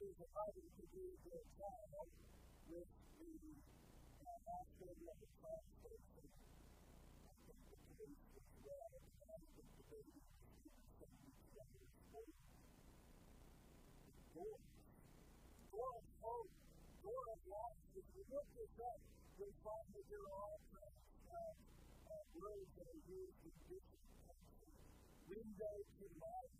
is the body to be the child with the uh, master of the cross person. I think that the baby is well, and I think the baby is the same as the other story. The of hope. The of life. If you look this up, you'll find that there are all kinds of words that are used in different places.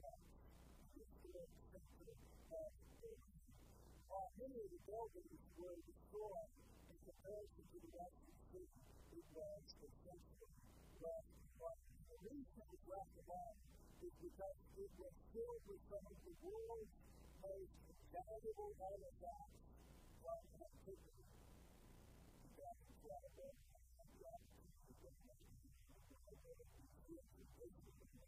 While many of the buildings were destroyed, in comparison to the rest of the city, it was essentially left hoc est the reason it was left alone is because it was filled with some of the world's most est artifacts from antiquity. et hoc in hoc libro et hoc est quod est in hoc libro et hoc est quod est in hoc libro et hoc est quod est in hoc libro et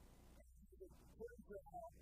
hoc est quod est in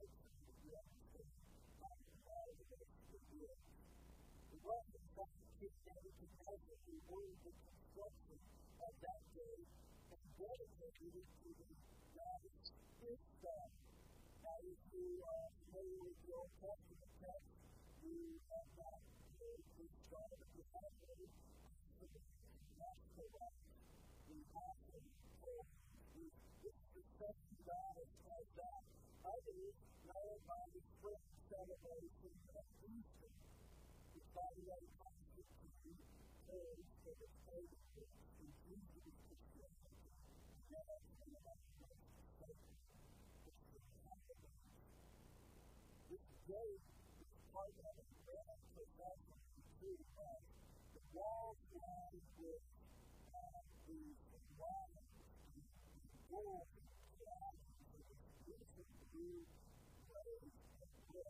hoc est quod est in hoc libro et hoc est quod est in hoc libro et hoc est quod est in hoc libro et hoc est quod if you are familiar with hoc est quod est in hoc libro et hoc est you have heard hoc libro et hoc est quod est in hoc libro et hoc est quod est in hoc libro et hoc est by the 1915 purge of its pagan roots, infused with Christianity, and now it's one of our most sacred Christian holidays. This day, this part of it, where, of course, actually it truly was, the walls lay with these lions and bulls and dragons in this beautiful blue blaze of red,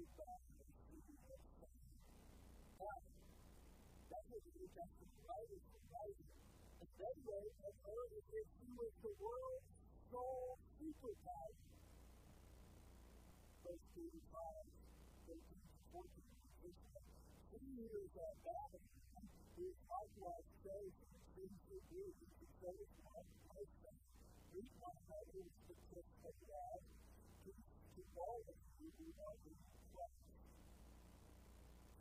by a sea of sand. But, that's what I'm talking about. Writers were writing. they wrote, oh, it was the world's sole superpower. 1 Peter who is a Babylon whose likewise shows you things you need and shows what my son need one the crystal of peace to all of you who are in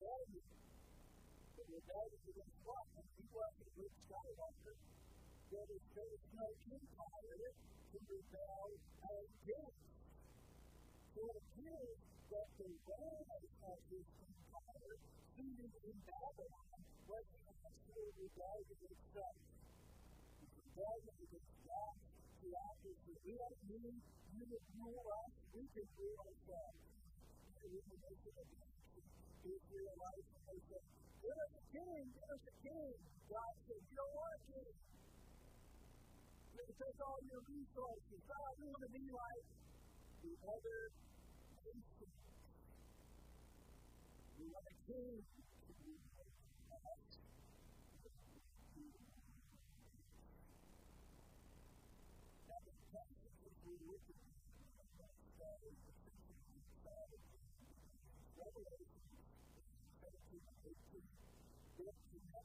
quae iussu potest et quaeritur et per hoc iussu potest et quaeritur et per hoc iussu potest et quaeritur et per hoc iussu potest et quaeritur et per hoc iussu potest et the et per hoc iussu potest et quaeritur et per hoc iussu potest you quaeritur et per hoc iussu potest et quaeritur et per hoc iussu potest et quaeritur et per hoc iussu potest et quaeritur et Israelites, and they said, Give us a king, give us a king. God said, You don't want a king. You're going to take all your resources. God, we want to be like the other nations. We want a king.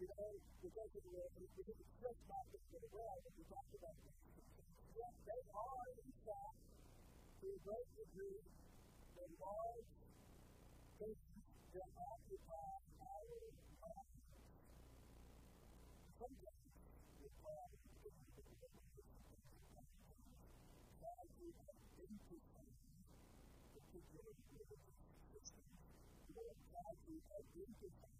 et hoc est quod est in hoc libro et hoc est quod est in hoc libro et hoc est quod in fact, to a great degree, the large things that occupy our minds. est quod est in hoc libro et hoc est quod est in hoc libro et hoc est quod est in hoc libro et hoc est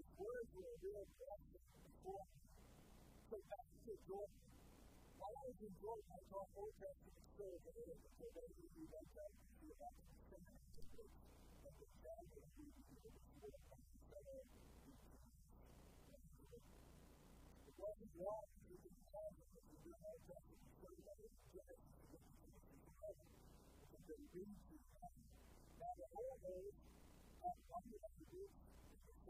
words were a real blessing for me. So back to Jordan. I always enjoyed my job Old Testament story of the Lord. So those of you who don't know, we were back in the same house of course. And in the same house of It wasn't long until the child of the Lord was in the Old Testament story that was in Genesis to get to the same house of the Lord. It's a the whole world, I wonder what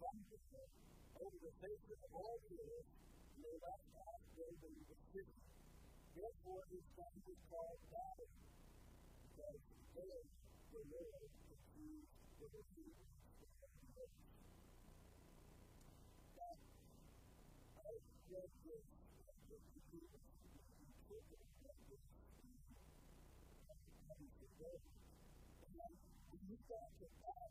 somewhere over the face of all the whole earth, and they left out building the city. Therefore, his name was called Babel, because there the Lord had used the language of all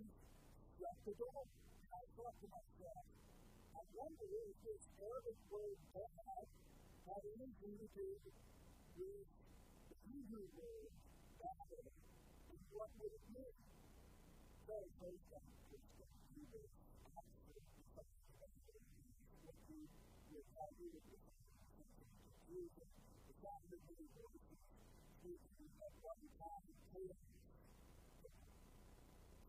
shut the door, and I thought to myself, I wonder if this Arabic word bag had anything to do with the Hebrew word bagel, and what would it mean? So, first I, of course, got an English accent, which I thought was bagel, the sound of speaking at one time to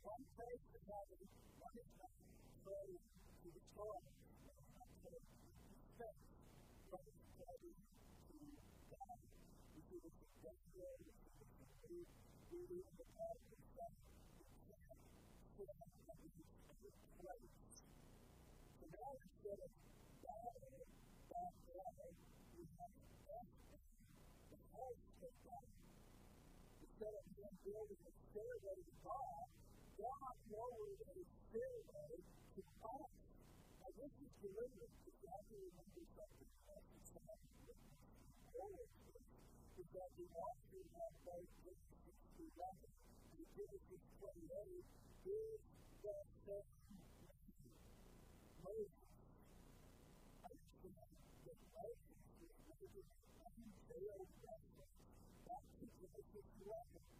one day to the body, one is not glory to the soul, but a from the body to God. We see this in death glory, we see this in grief, we read in the Bible that God is God, so that we can be in His place. So now instead of dying, God glory, we have death glory, the Christ of God. Instead of him building a stairway to God, God knowing that it's to us. I wish you to learn this, but God knew that there's something special to have in the world. The Lord is that the author of both Genesis 11 and Genesis 28 is the same man, Moses. Understand that Moses was raised an unveiled temple back to Genesis 11.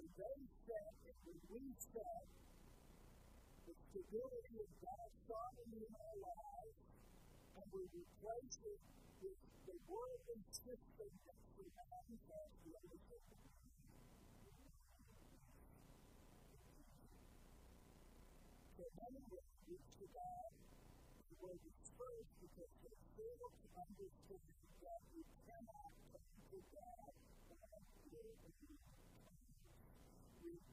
When they set, and when we set, the stability of God's sovereignty in our lives, and we replace it with the worldly system that surrounds us, the only thing that we have remaining is confusion. So then the Greeks took off, because they failed to understand that you cannot come to God on your own.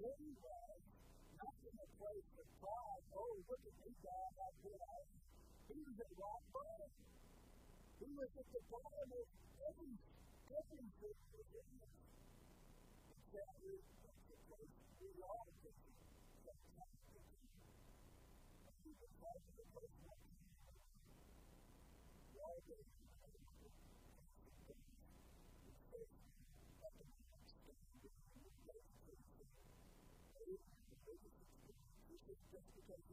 every grass, not in the place of pride. Oh, look at me, God, I've been high. He was a rock bottom. He was at the bottom of everything in this life. Exactly. That's the place we all picture. So time, he turned. And he decided to place more power in the ground. Well,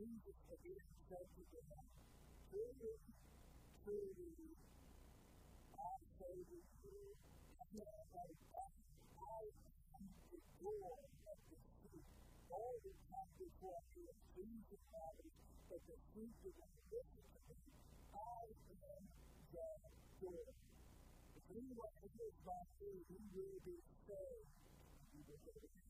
Jesus to be a special to them. Truly, truly, I say to you, come on, my God, I am the door of the sheep. All the time before I hear Jesus call me, but the sheep is going to listen to me. I am the door. If anyone hears my word, he will be saved. He will go to heaven.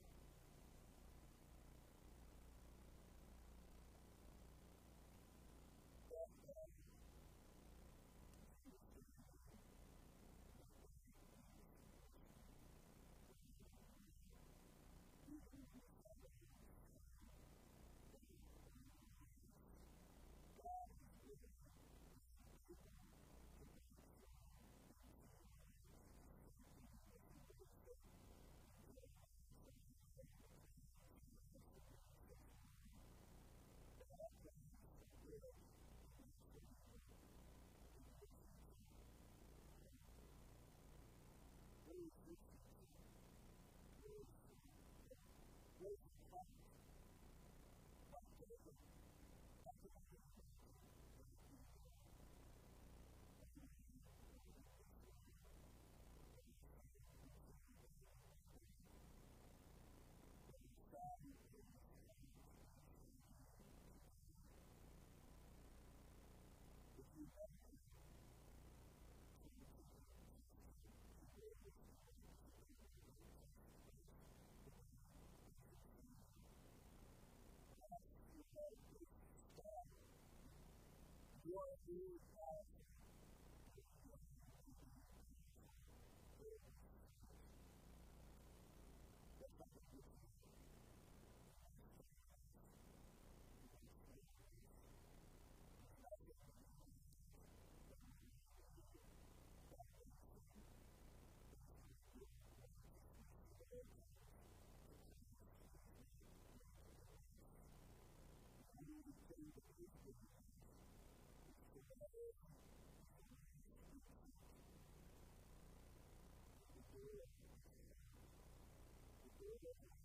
do Thank you.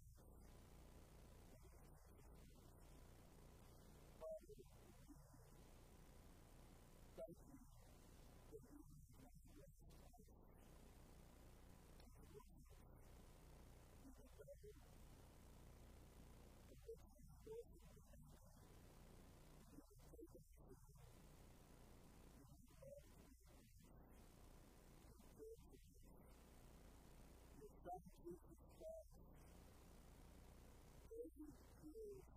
you